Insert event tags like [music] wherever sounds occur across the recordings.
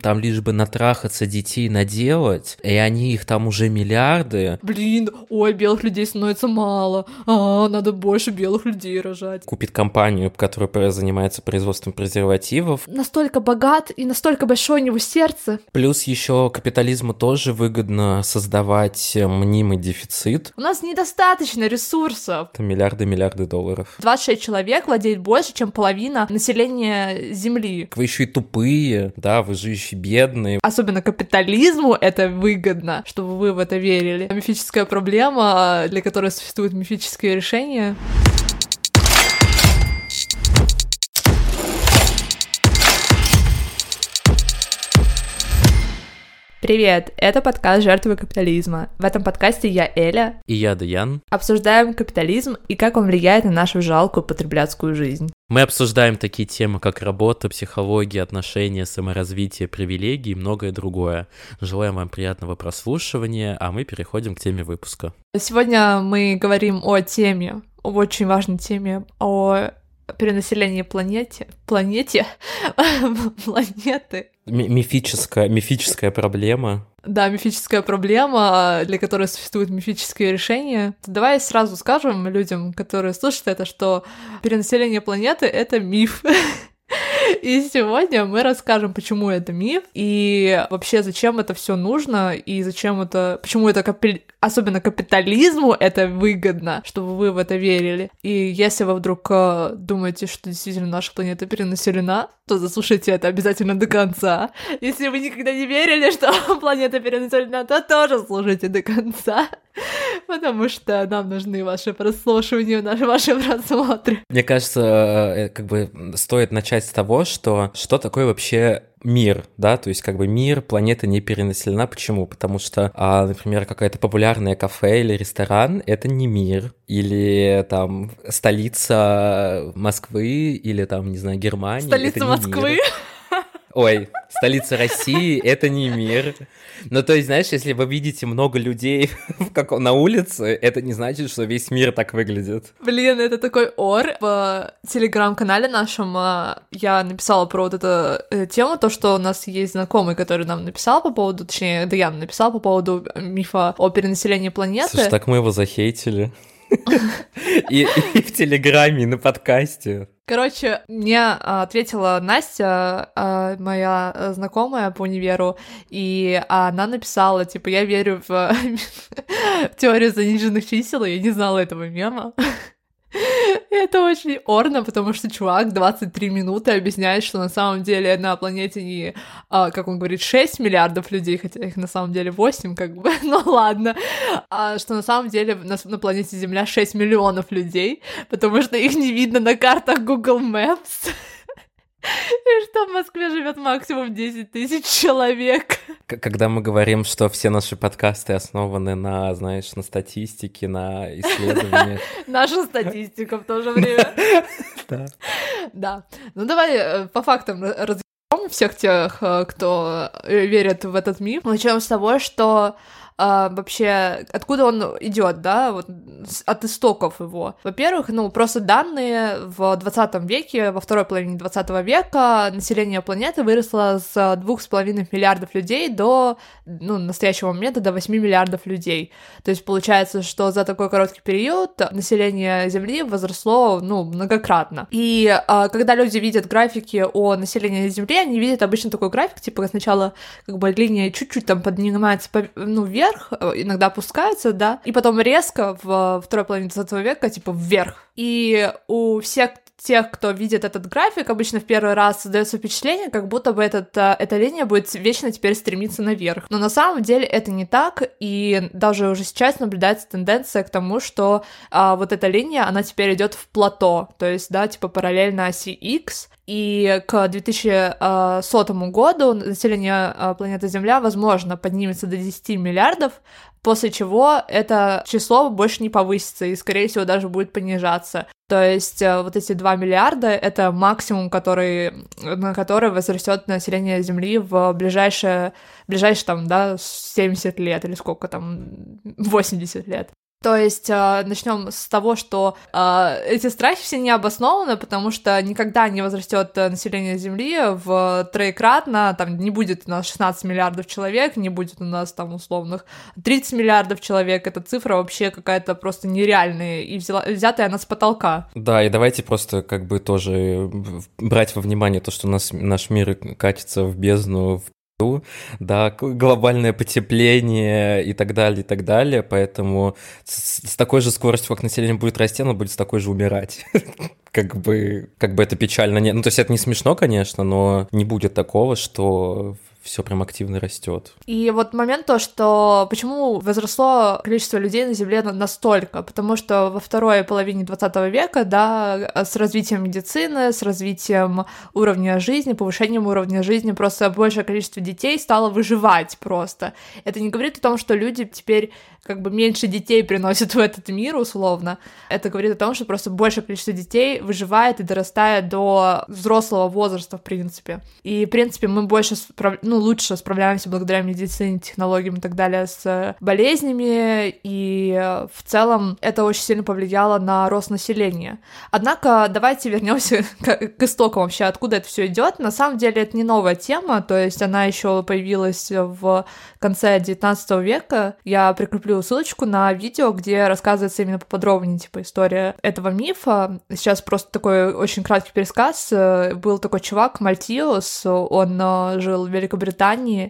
Там лишь бы натрахаться детей наделать, и они их там уже миллиарды. Блин, ой, белых людей становится мало. А, надо больше белых людей рожать. Купит компанию, которая занимается производством презервативов. Настолько богат и настолько большое у него сердце. Плюс еще капитализму тоже выгодно создавать мнимый дефицит. У нас недостаточно ресурсов. Это миллиарды-миллиарды долларов. 26 человек владеет больше, чем половина населения Земли. Вы еще и тупые, да, вы же еще бедные. Особенно капитализму это выгодно, чтобы вы в это верили. Мифическая проблема, для которой существуют мифические решения. Привет, это подкаст «Жертвы капитализма». В этом подкасте я Эля. И я Даян. Обсуждаем капитализм и как он влияет на нашу жалкую потребляцкую жизнь. Мы обсуждаем такие темы, как работа, психология, отношения, саморазвитие, привилегии и многое другое. Желаем вам приятного прослушивания, а мы переходим к теме выпуска. Сегодня мы говорим о теме, об очень важной теме, о перенаселении планете, планете, [laughs] планеты. Мифическая, мифическая проблема. Да, мифическая проблема, для которой существуют мифические решения. Давай сразу скажем людям, которые слушают это, что перенаселение планеты — это миф. [laughs] И сегодня мы расскажем, почему это миф, и вообще зачем это все нужно, и зачем это, почему это капи... особенно капитализму это выгодно, чтобы вы в это верили. И если вы вдруг э, думаете, что действительно наша планета перенаселена, то заслушайте это обязательно до конца. Если вы никогда не верили, [laughs] что планета перенаселена, то тоже слушайте до конца. Потому что нам нужны ваши прослушивания, наши ваши просмотры. Мне кажется, э, как бы стоит начать с того, что что такое вообще мир, да, то есть как бы мир, планета не перенаселена. Почему? Потому что, а, например, какое-то популярное кафе или ресторан — это не мир. Или там столица Москвы, или там, не знаю, Германии. Столица Москвы? Мир. Ой, столица России — это не мир. Ну, то есть, знаешь, если вы видите много людей [laughs] как на улице, это не значит, что весь мир так выглядит. Блин, это такой ор. В телеграм-канале нашем а, я написала про вот эту э, тему, то, что у нас есть знакомый, который нам написал по поводу, точнее, Даян написал по поводу мифа о перенаселении планеты. Слушай, так мы его захейтили. [laughs] И, и в Телеграме, и на подкасте. Короче, мне а, ответила Настя, а, моя э, знакомая по универу, и она написала, типа, я верю в [laughs] теорию заниженных чисел, я не знала этого мема. [laughs] [laughs] Это очень орно, потому что чувак 23 минуты объясняет, что на самом деле на планете не, а, как он говорит, 6 миллиардов людей, хотя их на самом деле 8, как бы, [laughs] ну ладно, а, что на самом деле на, на планете Земля 6 миллионов людей, потому что их не видно на картах Google Maps. [laughs] И что в Москве живет максимум 10 тысяч человек. Когда мы говорим, что все наши подкасты основаны на, знаешь, на статистике, на исследованиях. [laughs] Наша статистика в то же время. Да. Да. Ну давай э, по фактам разберем всех тех, э, кто э, верит в этот миф. Начнем с того, что а, вообще, откуда он идет, да, вот от истоков его. Во-первых, ну, просто данные в 20 веке, во второй половине 20 века население планеты выросло с 2,5 миллиардов людей до, ну, настоящего момента до 8 миллиардов людей. То есть получается, что за такой короткий период население Земли возросло, ну, многократно. И а, когда люди видят графики о населении Земли, они видят обычно такой график, типа сначала как бы линия чуть-чуть там поднимается, ну, вверх, вверх, э, иногда опускается, да, и потом резко в второй половине 20 века, типа, вверх. И у всех тех, кто видит этот график, обычно в первый раз создается впечатление, как будто бы этот, э, эта линия будет вечно теперь стремиться наверх. Но на самом деле это не так, и даже уже сейчас наблюдается тенденция к тому, что а, вот эта линия, она теперь идет в плато, то есть, да, типа параллельно оси X, и к 2100 году население а, планеты Земля, возможно, поднимется до 10 миллиардов, после чего это число больше не повысится и, скорее всего, даже будет понижаться. То есть э, вот эти 2 миллиарда — это максимум, который, на который возрастет население Земли в ближайшее, ближайшие там, да, 70 лет или сколько там, 80 лет. То есть э, начнем с того, что э, эти страхи все не обоснованы, потому что никогда не возрастет население Земли в троекратно, там не будет у нас 16 миллиардов человек, не будет у нас там условных 30 миллиардов человек, эта цифра вообще какая-то просто нереальная и взяла, взятая она с потолка. Да, и давайте просто как бы тоже брать во внимание то, что у нас наш мир катится в бездну, да, глобальное потепление и так далее, и так далее, поэтому с, с такой же скоростью, как население будет расти, оно будет с такой же умирать. [laughs] как бы, как бы это печально не... Ну, то есть это не смешно, конечно, но не будет такого, что все прям активно растет. И вот момент то, что почему возросло количество людей на Земле настолько, потому что во второй половине 20 века, да, с развитием медицины, с развитием уровня жизни, повышением уровня жизни, просто большее количество детей стало выживать просто. Это не говорит о том, что люди теперь как бы меньше детей приносят [laughs] в этот мир, условно. Это говорит о том, что просто большее количество детей выживает и дорастает до взрослого возраста, в принципе. И, в принципе, мы больше, справ... лучше справляемся благодаря медицине, технологиям и так далее с болезнями, и в целом это очень сильно повлияло на рост населения. Однако давайте вернемся [laughs] к, к истокам вообще, откуда это все идет. На самом деле это не новая тема, то есть она еще появилась в конце 19 века. Я прикреплю ссылочку на видео, где рассказывается именно поподробнее, типа, история этого мифа. Сейчас просто такой очень краткий пересказ. Был такой чувак, Мальтиус, он э, жил в Великобритании,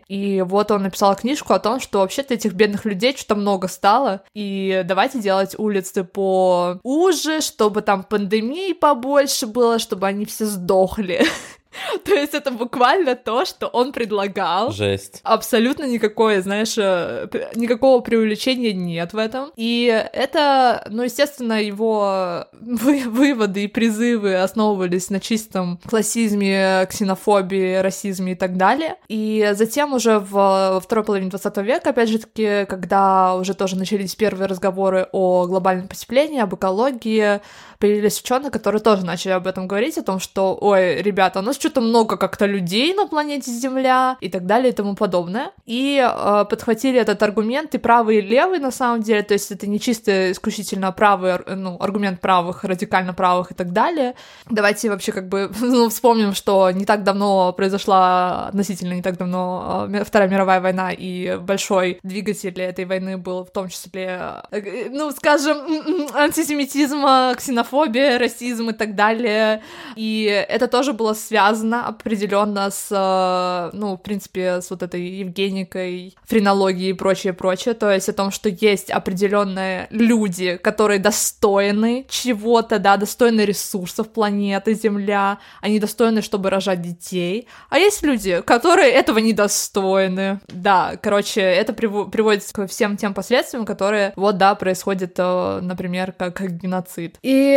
и вот он написал книжку о том, что вообще-то этих бедных людей что-то много стало, и давайте делать улицы по уже, чтобы там пандемии побольше было, чтобы они все сдохли. [laughs] [laughs] То есть это буквально то, что он предлагал. Жесть. Абсолютно никакое, знаешь, э, никакого преувеличения нет в этом. И это, ну, естественно, его [laughs] вы выводы и призывы основывались на чистом классизме, ксенофобии, расизме и так далее. И затем уже в, во второй половине 20 века, опять же таки, когда уже тоже начались первые разговоры о глобальном потеплении, об экологии, появились ученые, которые тоже начали об этом говорить, о том, что, ой, ребята, у нас что-то много как-то людей на планете Земля и так далее и тому подобное. И э, подхватили этот аргумент и правый, и левый на самом деле, то есть это не чисто исключительно правый, ну, аргумент правых, радикально правых и так далее. Давайте вообще как бы [laughs] ну, вспомним, что не так давно произошла, относительно не так давно, э, Вторая мировая война, и большой двигатель этой войны был в том числе, э, ну, скажем, антисемитизм, ксенофобия, расизм и так далее. И это тоже было связано связано определенно с, э, ну, в принципе, с вот этой Евгеникой, френологией и прочее, прочее. То есть о том, что есть определенные люди, которые достойны чего-то, да, достойны ресурсов планеты Земля, они достойны, чтобы рожать детей. А есть люди, которые этого недостойны. Да, короче, это приводит к всем тем последствиям, которые, вот, да, происходят, э, например, как, геноцид. И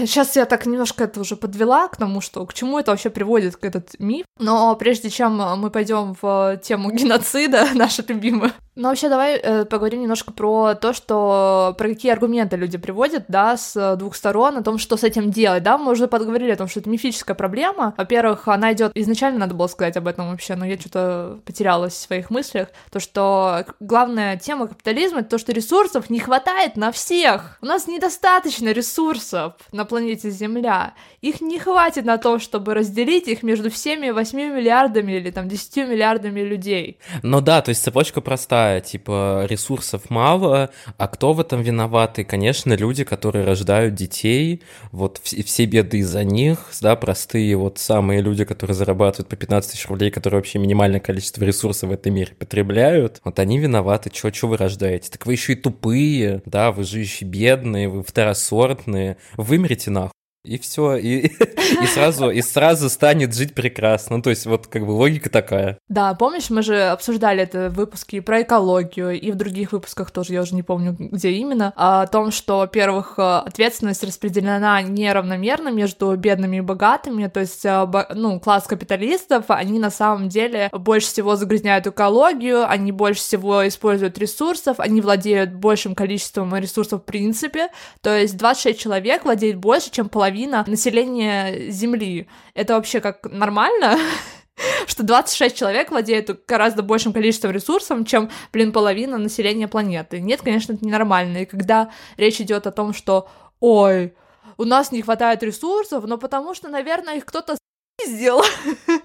сейчас я так немножко это уже подвела к тому, что к чему это вообще приводит к этот миф. Но прежде чем мы пойдем в тему геноцида, [laughs] наша любимая, ну, вообще, давай э, поговорим немножко про то, что про какие аргументы люди приводят, да, с двух сторон, о том, что с этим делать, да, мы уже подговорили о том, что это мифическая проблема. Во-первых, она идет изначально надо было сказать об этом вообще, но я что-то потерялась в своих мыслях, то, что главная тема капитализма это то, что ресурсов не хватает на всех. У нас недостаточно ресурсов на планете Земля. Их не хватит на то, чтобы разделить их между всеми 8 миллиардами или там 10 миллиардами людей. Ну да, то есть цепочка типа, ресурсов мало, а кто в этом виноваты? Конечно, люди, которые рождают детей, вот все беды из-за них, да, простые вот самые люди, которые зарабатывают по 15 тысяч рублей, которые вообще минимальное количество ресурсов в этом мире потребляют, вот они виноваты, чё, чё вы рождаете? Так вы еще и тупые, да, вы же еще бедные, вы второсортные, вымерите нахуй. И все, и, [laughs] и сразу, и сразу станет жить прекрасно. Ну, то есть, вот как бы логика такая. Да, помнишь, мы же обсуждали это в выпуске про экологию, и в других выпусках тоже, я уже не помню, где именно, о том, что, во-первых, ответственность распределена неравномерно между бедными и богатыми, то есть, э, ну, класс капиталистов, они на самом деле больше всего загрязняют экологию, они больше всего используют ресурсов, они владеют большим количеством ресурсов в принципе, то есть 26 человек владеет больше, чем половина половина населения Земли. Это вообще как нормально? [laughs] что 26 человек владеют гораздо большим количеством ресурсов, чем, блин, половина населения планеты. Нет, конечно, это ненормально. И когда речь идет о том, что, ой, у нас не хватает ресурсов, но потому что, наверное, их кто-то сделал, [laughs]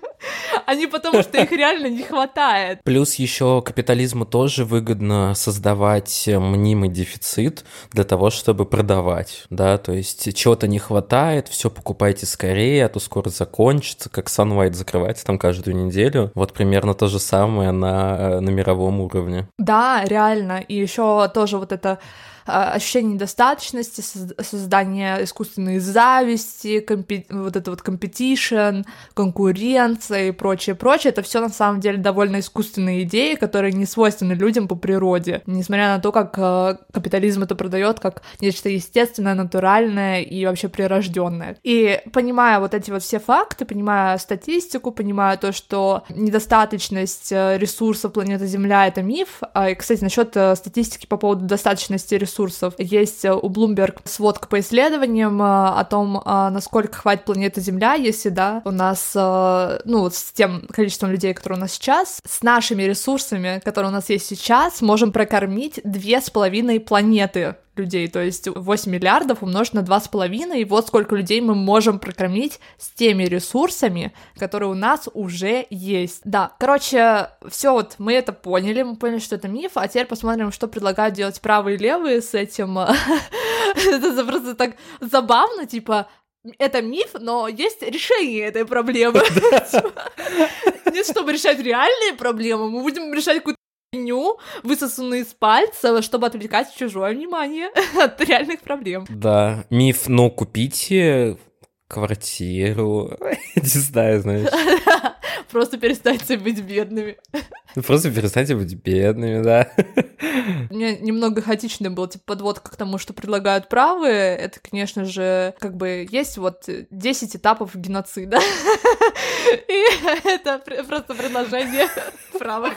а не потому, что их реально не хватает. Плюс еще капитализму тоже выгодно создавать мнимый дефицит для того, чтобы продавать, да, то есть чего-то не хватает, все покупайте скорее, а то скоро закончится, как Sunlight закрывается там каждую неделю. Вот примерно то же самое на, на мировом уровне. Да, реально. И еще тоже вот это а, ощущение недостаточности, создание искусственной зависти, компи- вот это вот competition, конкуренция и прочее, прочее, это все на самом деле довольно искусственные идеи, которые не свойственны людям по природе, несмотря на то, как а, капитализм это продает как нечто естественное, натуральное и вообще прирожденное. И понимая вот эти вот все факты, понимая статистику, понимая то, что недостаточность э, ресурсов планеты Земля это миф, а, и, кстати, насчет э, статистики по поводу достаточности ресурсов ресурсов. Есть э, у Bloomberg сводка по исследованиям э, о том, э, насколько хватит планеты Земля, если, да, у нас, ну, вот с тем количеством людей, которые у нас сейчас, с нашими ресурсами, которые у нас есть сейчас, можем прокормить две с половиной планеты людей, то есть 8 миллиардов умножить на 2,5, и вот сколько людей мы можем прокормить с теми ресурсами, которые у нас уже есть. Да, короче, все вот мы это поняли, мы поняли, что это миф, а теперь посмотрим, что предлагают делать правые и левые с этим. [laughs] Это просто так забавно, типа, это миф, но есть решение этой проблемы. [laughs] [laughs] Нет, чтобы решать реальные проблемы, мы будем решать какую-то фигню, высосанную из пальца, чтобы отвлекать чужое внимание [laughs] от реальных проблем. Да, миф, но купите квартиру, [laughs] не знаю, знаешь. [laughs] Просто перестаньте быть бедными. Просто перестаньте быть бедными, да. У меня немного хаотичный был типа подводка к тому, что предлагают правые. Это, конечно же, как бы есть вот 10 этапов геноцида. И это просто предложение правых.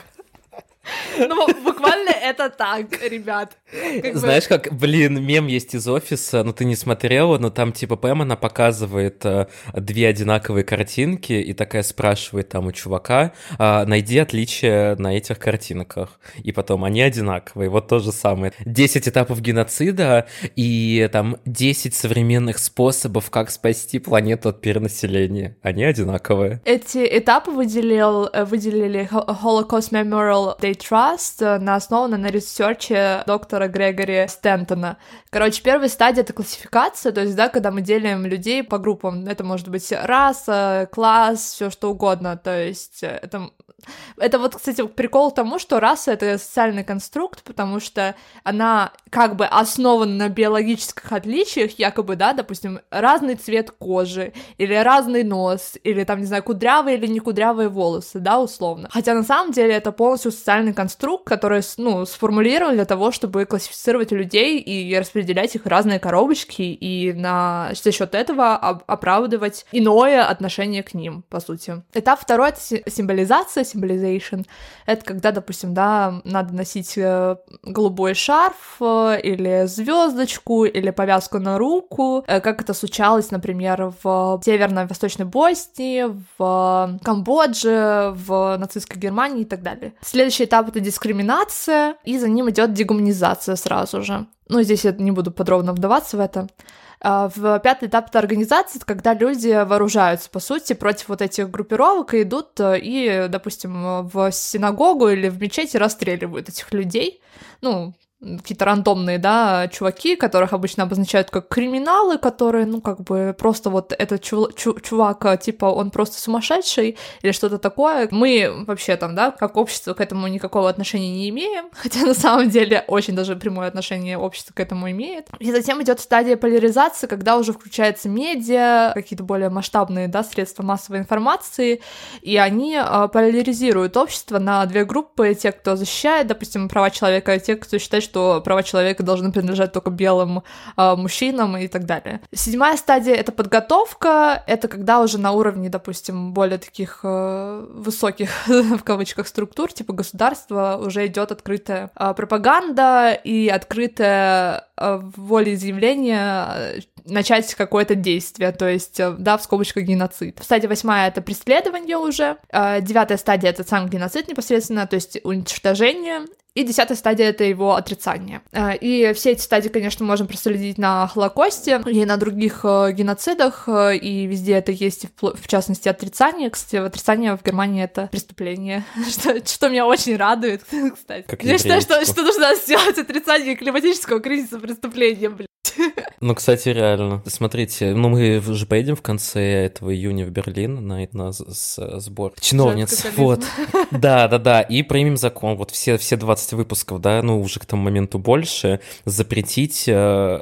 Ну, буквально это так, ребят. Как Знаешь, бы... как, блин, мем есть из офиса, но ты не смотрела, но там типа Пэм, она показывает э, две одинаковые картинки и такая спрашивает там у чувака, э, найди отличия на этих картинках. И потом они одинаковые, вот то же самое. 10 этапов геноцида и там 10 современных способов, как спасти планету от перенаселения. Они одинаковые. Эти этапы выделил, э, выделили Holocaust Memorial Day Trust э, на основана на research е доктора Грегори Стентона. Короче, первая стадия — это классификация, то есть, да, когда мы делим людей по группам. Это может быть раса, класс, все что угодно. То есть э, это это вот, кстати, прикол тому, что раса — это социальный конструкт, потому что она как бы основана на биологических отличиях, якобы, да, допустим, разный цвет кожи, или разный нос, или там, не знаю, кудрявые или не кудрявые волосы, да, условно. Хотя на самом деле это полностью социальный конструкт, который, ну, сформулирован для того, чтобы классифицировать людей и распределять их в разные коробочки, и на, за счет этого оправдывать иное отношение к ним, по сути. Этап второй — это символизация, symbolization. Это когда, допустим, да, надо носить э, голубой шарф э, или звездочку или повязку на руку, э, как это случалось, например, в Северно-Восточной Боснии, в Камбодже, в нацистской Германии и так далее. Следующий этап — это дискриминация, и за ним идет дегуманизация сразу же. Ну, здесь я не буду подробно вдаваться в это. А, в пятый этап это организации, когда люди вооружаются, по сути, против вот этих группировок и идут э, и, допустим, в синагогу или в мечеть расстреливают этих людей. Ну, какие-то рандомные, да, чуваки, которых обычно обозначают как криминалы, которые, ну, как бы просто вот этот чу- чу- чувак, а, типа, он просто сумасшедший или что-то такое. Мы вообще там, да, как общество к этому никакого отношения не имеем, [laughs] хотя на самом деле очень даже прямое отношение общество к этому имеет. И затем идет стадия поляризации, когда уже включается медиа, какие-то более масштабные, да, средства массовой информации, и они э, поляризируют общество на две группы, те, кто защищает, допустим, права человека, и те, кто считает, что права человека должны принадлежать только белым э, мужчинам и так далее. Седьмая стадия — это подготовка, это когда уже на уровне, допустим, более таких э, высоких, [laughs] в кавычках, структур, типа государства, уже идет открытая э, пропаганда и открытое э, волеизъявление начать какое-то действие, то есть, э, да, в скобочках геноцид. Стадия восьмая — это преследование уже, девятая стадия — это сам геноцид непосредственно, то есть уничтожение, и десятая стадия — это его отрицание. Э, и все эти стадии, конечно, можем проследить на Холокосте и на других э, геноцидах, э, и везде это есть, в частности, отрицание. Кстати, отрицание в Германии — это преступление, [laughs] что, что меня очень радует, [laughs] кстати. Как Я считаю, что, что нужно сделать отрицание климатического кризиса преступлением, блин. [laughs] Ну, кстати, реально. Смотрите, ну мы же поедем в конце этого июня в Берлин на, на сбор чиновниц. Вот. [laughs] Да, да, да. И примем закон. Вот все, все 20 выпусков, да, ну уже к тому моменту больше, запретить э,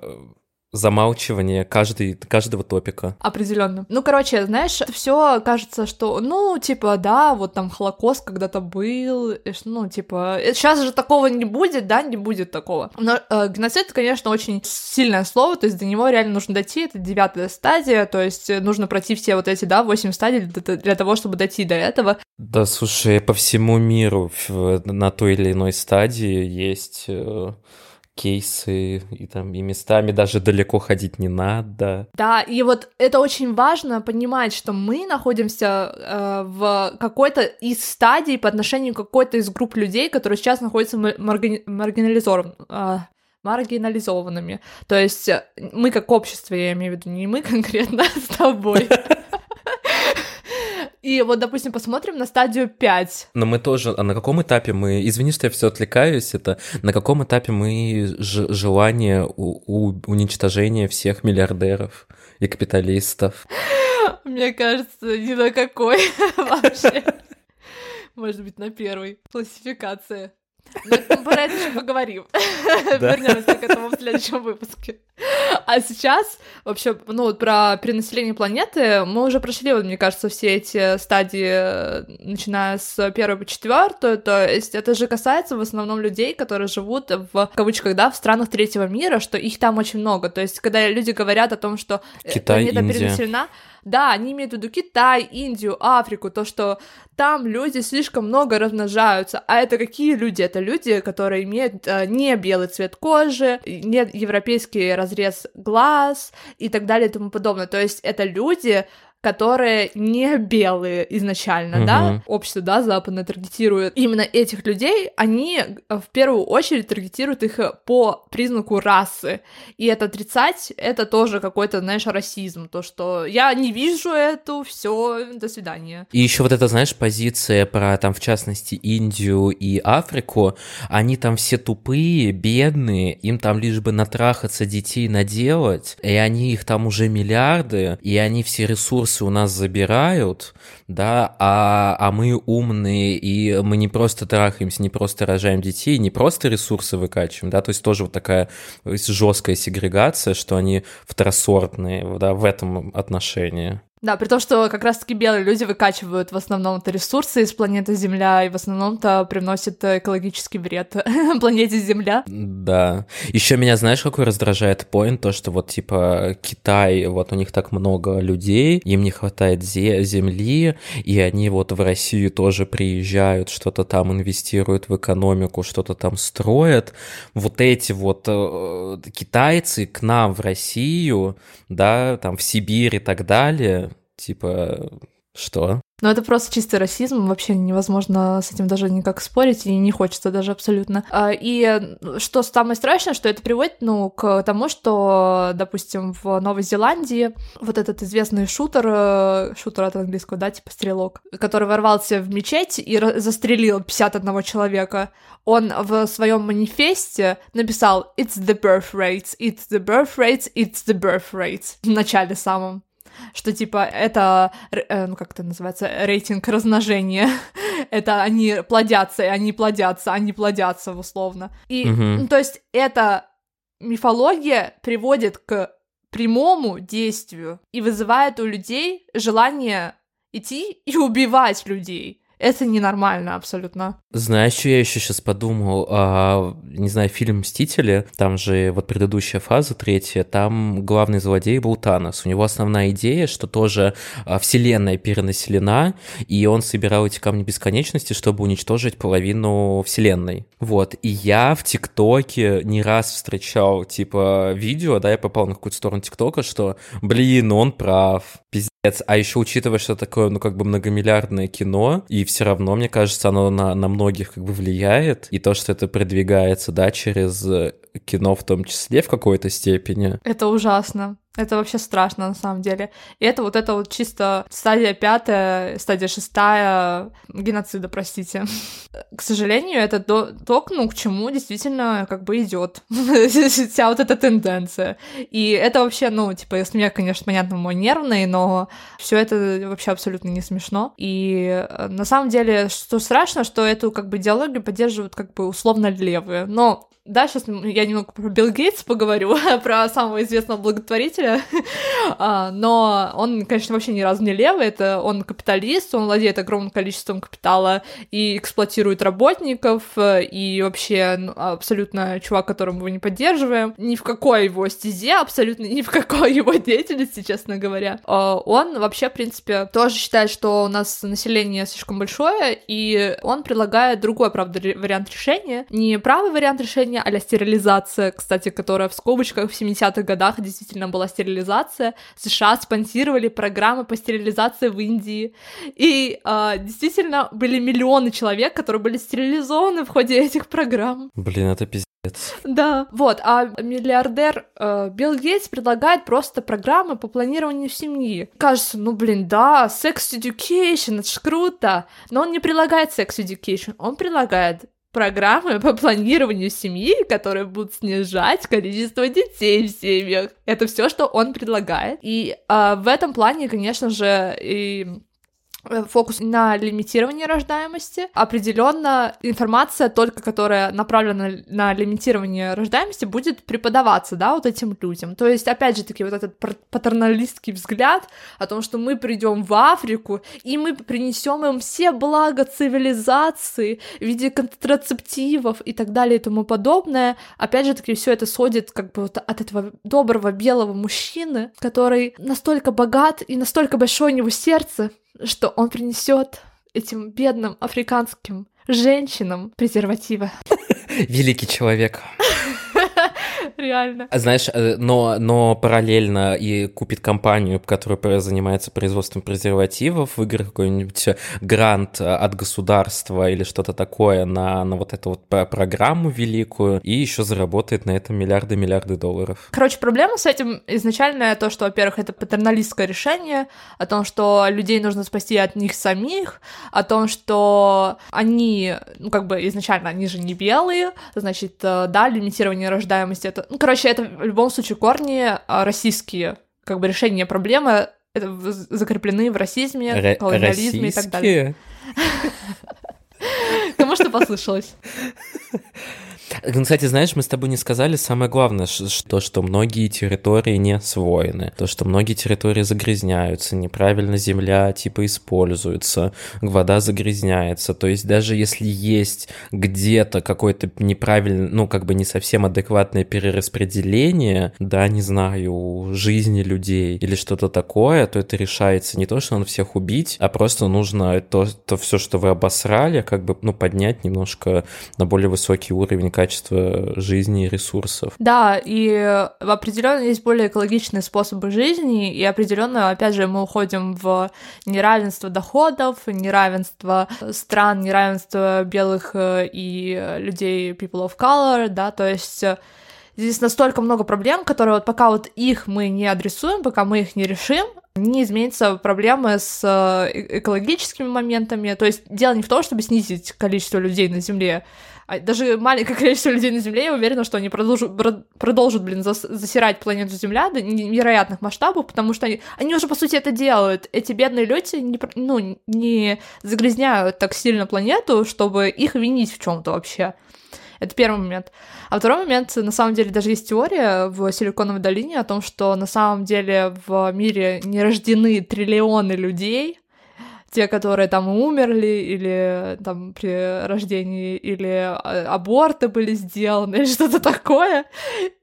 замалчивание каждый, каждого топика. Определенно. Ну, короче, знаешь, все кажется, что, ну, типа, да, вот там Холокост когда-то был, и, ну, типа, сейчас же такого не будет, да, не будет такого. Но э, геноцид, конечно, очень сильное слово, то есть до него реально нужно дойти, это девятая стадия, то есть нужно пройти все вот эти, да, восемь стадий для, для того, чтобы дойти до этого. Да, слушай, по всему миру на той или иной стадии есть э, кейсы, и там и местами даже далеко ходить не надо. Да, и вот это очень важно понимать, что мы находимся э, в какой-то из стадий по отношению к какой-то из групп людей, которые сейчас находятся марги... маргинализован... э, маргинализованными. То есть мы как общество, я имею в виду, не мы конкретно с тобой. [laughs] И вот, допустим, посмотрим на стадию 5. Но мы тоже... А на каком этапе мы... Извини, что я все отвлекаюсь. Это на каком этапе мы ж... желание у... у... уничтожения всех миллиардеров и капиталистов? Мне кажется, ни на какой [laughs] вообще. Может быть, на первой. Классификация. Ну, про это еще поговорим. [laughs] Вернемся к этому в следующем выпуске. А сейчас, вообще, ну, вот про перенаселение планеты мы уже прошли, вот, мне кажется, все эти стадии, начиная с первой по четвертую, то есть это же касается в основном людей, которые живут в, в кавычках, да, в странах третьего мира, что их там очень много. То есть, когда люди говорят о том, что Китай, планета Индия. перенаселена, да, они имеют в виду Китай, Индию, Африку, то, что там люди слишком много размножаются. А это какие люди? Это люди, которые имеют э, не белый цвет кожи, не европейский разрез глаз и так далее и тому подобное. То есть это люди, которые не белые изначально, угу. да, общество, да, западное таргетирует именно этих людей, они э, в первую очередь таргетируют их э, по признаку расы, и это отрицать, это тоже какой-то, знаешь, расизм, то, что я не вижу эту, все, до свидания. И еще вот эта, знаешь, позиция про, там, в частности, Индию и Африку, они там все тупые, бедные, им там лишь бы натрахаться детей наделать, и они их там уже миллиарды, и они все ресурсы ресурсы у нас забирают, да, а, а мы умные, и мы не просто трахаемся, не просто рожаем детей, не просто ресурсы выкачиваем, да, то есть тоже вот такая жесткая сегрегация, что они второсортные, да, в этом отношении. Да, при том, что как раз-таки белые люди выкачивают в основном-то ресурсы из планеты Земля и в основном-то приносят экологический вред [laughs] планете Земля. Да. Еще меня, знаешь, какой раздражает поинт, то, что вот типа Китай, вот у них так много людей, им не хватает зе- земли, и они вот в Россию тоже приезжают, что-то там инвестируют в экономику, что-то там строят. Вот эти вот э, китайцы к нам в Россию, да, там в Сибирь и так далее, Типа, что? Ну, это просто чистый расизм, вообще невозможно с этим даже никак спорить, и не хочется даже абсолютно. А, и что самое страшное, что это приводит, ну, к тому, что, допустим, в Новой Зеландии вот этот известный шутер, э, шутер от английского, да, типа стрелок, который ворвался в мечеть и застрелил 51 человека, он в своем манифесте написал «It's the birth rates, it's the birth rates, it's the birth rates» в начале самом что типа это, э, ну как это называется, рейтинг размножения. [laughs] это они плодятся, и они плодятся, они плодятся, условно. И, ну, то есть, эта мифология приводит к прямому действию и вызывает у людей желание идти и убивать людей Это ненормально абсолютно. Знаешь, что я еще сейчас подумал? А, не знаю, фильм «Мстители», там же вот предыдущая фаза, третья, там главный злодей был Танос. У него основная идея, что тоже а, вселенная перенаселена, и он собирал эти камни бесконечности, чтобы уничтожить половину вселенной. Вот, и я в ТикТоке не раз встречал, типа, видео, да, я попал на какую-то сторону ТикТока, что, блин, он прав, пиздец. А еще учитывая, что такое, ну, как бы многомиллиардное кино, и все равно, мне кажется, оно на, на многих как бы влияет, и то, что это продвигается, да, через кино в том числе в какой-то степени. Это ужасно. Это вообще страшно на самом деле. И это вот это вот чисто стадия пятая, стадия шестая геноцида, простите. К сожалению, это то, то ну, к чему действительно как бы идет [laughs] вся вот эта тенденция. И это вообще, ну, типа, если мне, конечно, понятно, мой нервный, но все это вообще абсолютно не смешно. И э, на самом деле, что страшно, что эту как бы идеологию поддерживают как бы условно левые. Но да, сейчас я немного про Билл Гейтс поговорю, [laughs] про самого известного благотворителя, [laughs] а, но он, конечно, вообще ни разу не левый, это он капиталист, он владеет огромным количеством капитала и эксплуатирует работников, и вообще ну, абсолютно чувак, которого мы не поддерживаем, ни в какой его стезе, абсолютно ни в какой [laughs] его деятельности, честно говоря. А, он вообще, в принципе, тоже считает, что у нас население слишком большое, и он предлагает другой, правда, вариант решения, не правый вариант решения, решение а стерилизация, кстати, которая в скобочках в 70-х годах действительно была стерилизация. США спонсировали программы по стерилизации в Индии. И э, действительно были миллионы человек, которые были стерилизованы в ходе этих программ. Блин, это пиздец. Да, вот, а миллиардер э, Билл Гейтс предлагает просто программы по планированию семьи. Кажется, ну блин, да, sex education, это ж круто, но он не предлагает sex education, он предлагает программы по планированию семьи, которые будут снижать количество детей в семьях. Это все, что он предлагает. И э, в этом плане, конечно же, и фокус на лимитирование рождаемости. Определенно информация, только которая направлена на лимитирование рождаемости, будет преподаваться, да, вот этим людям. То есть, опять же таки, вот этот патерналистский взгляд о том, что мы придем в Африку, и мы принесем им все блага цивилизации в виде контрацептивов и так далее и тому подобное. Опять же таки, все это сходит как бы вот от этого доброго белого мужчины, который настолько богат и настолько большое у него сердце, что он принесет этим бедным африканским женщинам презервативы. Великий человек. Реально. Знаешь, э, но, но параллельно и купит компанию, которая занимается производством презервативов, выиграет какой-нибудь грант от государства или что-то такое на, на вот эту вот программу великую, и еще заработает на этом миллиарды-миллиарды долларов. Короче, проблема с этим изначально то, что, во-первых, это патерналистское решение, о том, что людей нужно спасти от них самих, о том, что они, ну, как бы изначально, они же не белые, значит, э, да, лимитирование рождаемости это... Ну, короче, это в любом случае корни а, российские, как бы решение проблемы это закреплены в расизме, Р- колониализме российские? и так далее. Кому что послышалось? [laughs] Ну, кстати, знаешь, мы с тобой не сказали самое главное, что, что многие территории не освоены, то, что многие территории загрязняются, неправильно земля типа используется, вода загрязняется. То есть даже если есть где-то какое-то неправильное, ну как бы не совсем адекватное перераспределение, да, не знаю, жизни людей или что-то такое, то это решается не то, что надо всех убить, а просто нужно то, то все, что вы обосрали, как бы, ну, поднять немножко на более высокий уровень качества жизни и ресурсов. Да, и определенно есть более экологичные способы жизни, и определенно, опять же, мы уходим в неравенство доходов, неравенство стран, неравенство белых э, и людей people of color, да, то есть э, здесь настолько много проблем, которые вот пока вот их мы не адресуем, пока мы их не решим, не изменится проблемы с э, экологическими моментами. То есть дело не в том, чтобы снизить количество людей на Земле, даже маленькое [laughs] количество людей на Земле, я уверена, что они продолжат, продолжат блин, засирать планету Земля до невероятных масштабов, потому что они, они уже, по сути, это делают. Эти бедные люди не, ну, не загрязняют так сильно планету, чтобы их винить в чем то вообще. Это первый момент. А второй момент, на самом деле, даже есть теория в Силиконовой долине о том, что на самом деле в мире не рождены триллионы людей, те, которые там умерли, или там при рождении, или а, аборты были сделаны, или [laughs] что-то такое.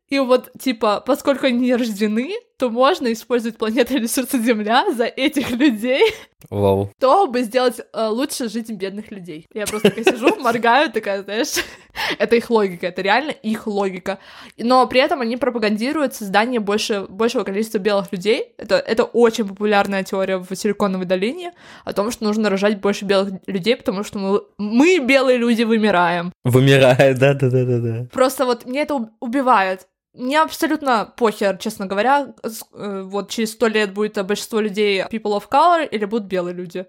И вот, типа, поскольку они не рождены, то можно использовать планету ресурсы Земля за этих людей, Вау. чтобы сделать э, лучше жизнь бедных людей. Я просто такая сижу, [laughs] моргаю, такая, знаешь, [laughs] это их логика, это реально их логика. Но при этом они пропагандируют создание больше, большего количества белых людей. Это, это очень популярная теория в Силиконовой долине о том, что нужно рожать больше белых людей, потому что мы, мы белые люди, вымираем. Вымирает, да-да-да-да-да. Просто вот мне это убивает мне абсолютно похер, честно говоря, э, вот через сто лет будет большинство людей people of color или будут белые люди.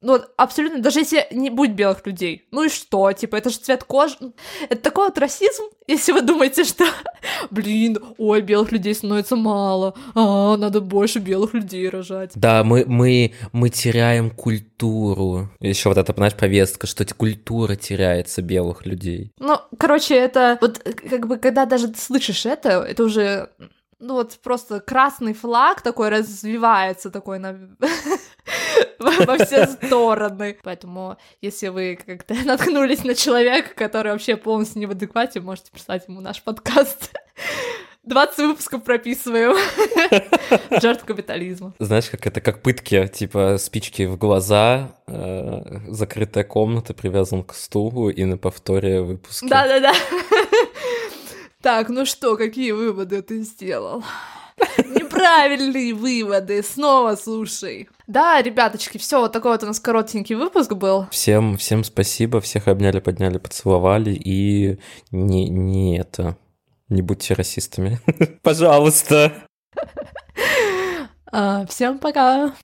Ну, вот абсолютно, даже если не будет белых людей, ну и что, типа, это же цвет кожи, это такой вот расизм, [laughs] если вы думаете, что, [laughs] блин, ой, белых людей становится мало, а, надо больше белых людей рожать. Да, мы, мы, мы теряем культуру. Еще вот эта, понимаешь, повестка, что культура теряется белых людей. Ну, короче, это вот, как бы, когда даже ты слышишь это, это уже ну вот просто красный флаг такой развивается такой на [laughs] во все стороны. Поэтому, если вы как-то [laughs] наткнулись на человека, который вообще полностью не в адеквате, можете прислать ему наш подкаст. [laughs] 20 выпусков прописываем. Жертв капитализма. Знаешь, как это как пытки, типа спички в глаза, э, закрытая комната, привязан к стулу и на повторе выпуска. Да-да-да. Так, ну что, какие выводы ты сделал? Неправильные выводы, снова слушай. Да, ребяточки, все, вот такой вот у нас коротенький выпуск был. Всем, всем спасибо, всех обняли, подняли, поцеловали, и не, не это, не будьте расистами. [laughs] Пожалуйста. [laughs] А, всем пока.